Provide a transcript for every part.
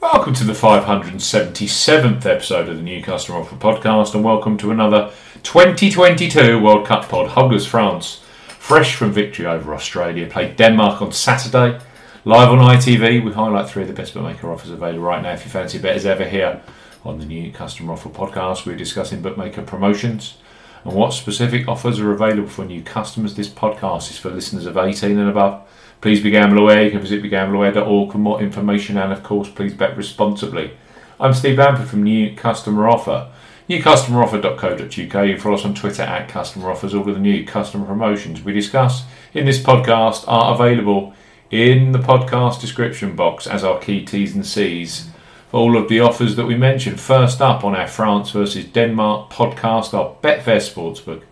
Welcome to the 577th episode of the New Customer Offer Podcast, and welcome to another 2022 World Cup pod. Holders France, fresh from victory over Australia, played Denmark on Saturday. Live on ITV, we highlight three of the best bookmaker offers available right now. If you fancy bet as ever here on the New Customer Offer Podcast, we're discussing bookmaker promotions and what specific offers are available for new customers. This podcast is for listeners of 18 and above. Please be gamble aware. You can visit begambleaware.org for more information and, of course, please bet responsibly. I'm Steve Bamford from New Customer Offer. NewCustomeroffer.co.uk. You follow us on Twitter at Customer Offers. All of the new customer promotions we discuss in this podcast are available in the podcast description box as our key T's and C's all of the offers that we mentioned. First up on our France versus Denmark podcast are Betfair Sportsbook,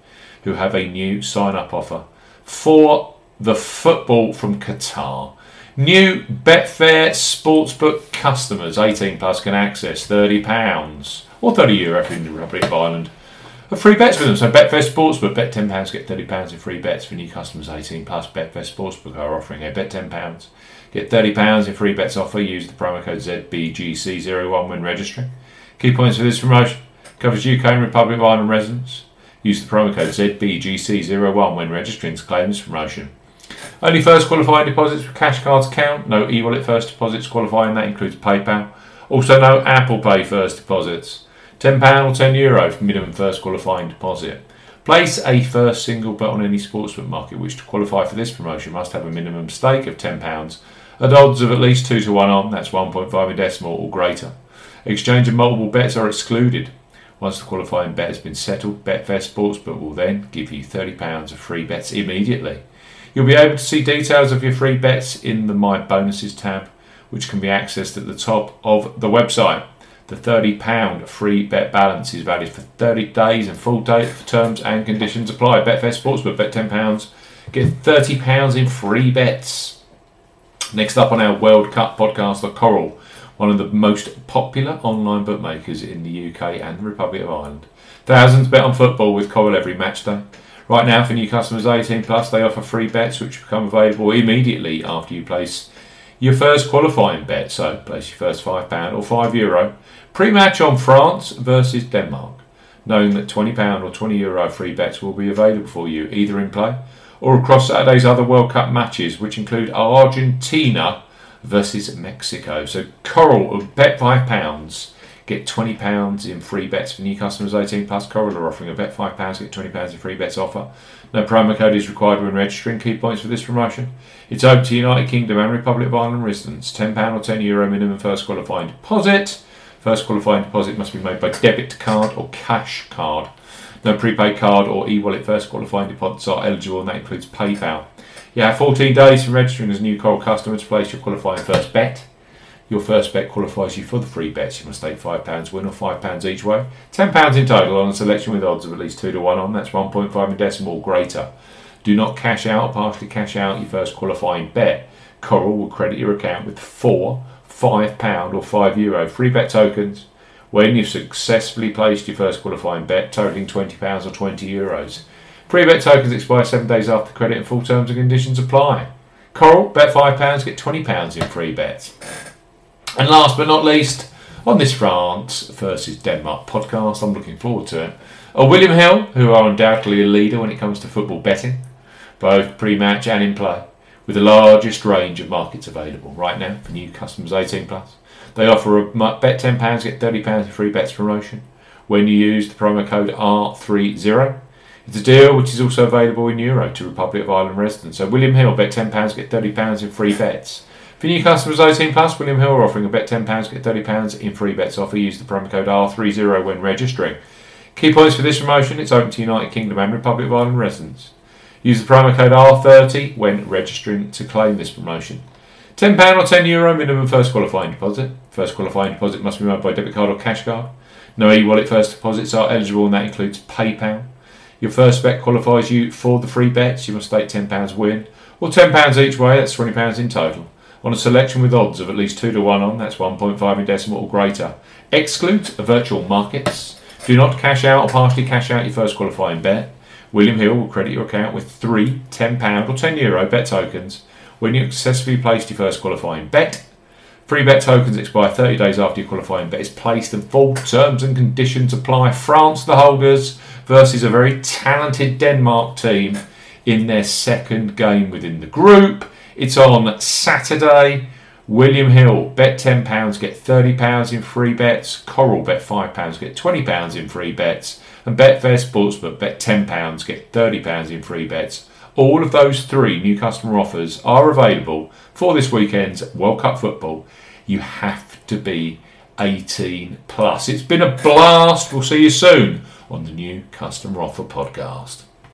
who have a new sign up offer for the football from Qatar. New Betfair Sportsbook customers, 18 plus, can access £30 or 30 euro if in the Republic of Ireland. A free bets with them. So Betfair Sportsbook, bet £10, get £30 in free bets for new customers 18 plus. Betfair Sportsbook are offering a bet £10, get £30 in free bets offer. Use the promo code ZBGC01 when registering. Key points for this promotion covers UK and Republic of Ireland residents. Use the promo code ZBGC01 when registering to claim this promotion. Only first qualifying deposits with cash cards count. No e-wallet first deposits qualifying. That includes PayPal. Also, no Apple Pay first deposits. £10 or €10 Euro for minimum first qualifying deposit. Place a first single bet on any sportsbook market, which to qualify for this promotion must have a minimum stake of £10 at odds of at least 2 to 1 on, that's 1.5 in decimal or greater. Exchange of multiple bets are excluded. Once the qualifying bet has been settled, Betfair Sportsbook will then give you £30 of free bets immediately. You'll be able to see details of your free bets in the My Bonuses tab, which can be accessed at the top of the website. The £30 free bet balance is valid for 30 days and full day terms and conditions apply. Betfair Sportsbook, bet £10, get £30 in free bets. Next up on our World Cup podcast, the Coral, one of the most popular online bookmakers in the UK and the Republic of Ireland. Thousands bet on football with Coral every match day. Right now, for new customers 18 plus, they offer free bets which become available immediately after you place your first qualifying bet. So, place your first £5 or €5 Euro pre match on France versus Denmark, knowing that £20 or €20 Euro free bets will be available for you either in play or across Saturday's other World Cup matches, which include Argentina versus Mexico. So, Coral, bet £5 Get £20 in free bets for new customers 18 plus. Coral are offering a bet £5, get £20 in free bets offer. No promo code is required when registering. Key points for this promotion. It's open to United Kingdom and Republic of Ireland residents. £10 or €10 Euro minimum first qualifying deposit. First qualifying deposit must be made by debit card or cash card. No prepaid card or e-wallet first qualifying deposits are eligible and that includes PayPal. You have 14 days from registering as a new Coral customer to place your qualifying first bet. Your first bet qualifies you for the free bets. You must stake £5 win or £5 each way. £10 in total on a selection with odds of at least 2 to 1 on. That's 1.5 in decimal greater. Do not cash out partially cash out your first qualifying bet. Coral will credit your account with four £5 or €5 Euro free bet tokens when you've successfully placed your first qualifying bet totaling £20 or €20. Euros. Free bet tokens expire 7 days after credit and full terms and conditions apply. Coral, bet £5, get £20 in free bets. And last but not least, on this France versus Denmark podcast, I'm looking forward to it. Are William Hill, who are undoubtedly a leader when it comes to football betting, both pre match and in play, with the largest range of markets available right now for new customers 18 plus. They offer a bet £10, get £30 in free bets promotion when you use the promo code R30. It's a deal which is also available in Euro to Republic of Ireland residents. So William Hill, bet £10, get £30 in free bets. For new customers 18 plus, William Hill are offering a bet £10, get £30 in free bets offer. Use the promo code R30 when registering. Key points for this promotion it's open to United Kingdom and Republic of Ireland residents. Use the promo code R30 when registering to claim this promotion. £10 or €10 Euro minimum first qualifying deposit. First qualifying deposit must be made by debit card or cash card. No e wallet first deposits are eligible, and that includes PayPal. Your first bet qualifies you for the free bets. You must stake £10 win or £10 each way, that's £20 in total on a selection with odds of at least 2 to 1 on, that's 1.5 in decimal or greater. Exclude virtual markets. Do not cash out or partially cash out your first qualifying bet. William Hill will credit your account with three £10 or €10 Euro bet tokens when you successfully placed your first qualifying bet. Free bet tokens expire 30 days after your qualifying bet is placed and full terms and conditions apply. France, the holders, versus a very talented Denmark team in their second game within the group. It's on Saturday. William Hill, bet £10, get £30 in free bets. Coral, bet £5, get £20 in free bets. And Betfair Sportsbook, bet £10, get £30 in free bets. All of those three new customer offers are available for this weekend's World Cup football. You have to be 18 plus. It's been a blast. We'll see you soon on the new customer offer podcast.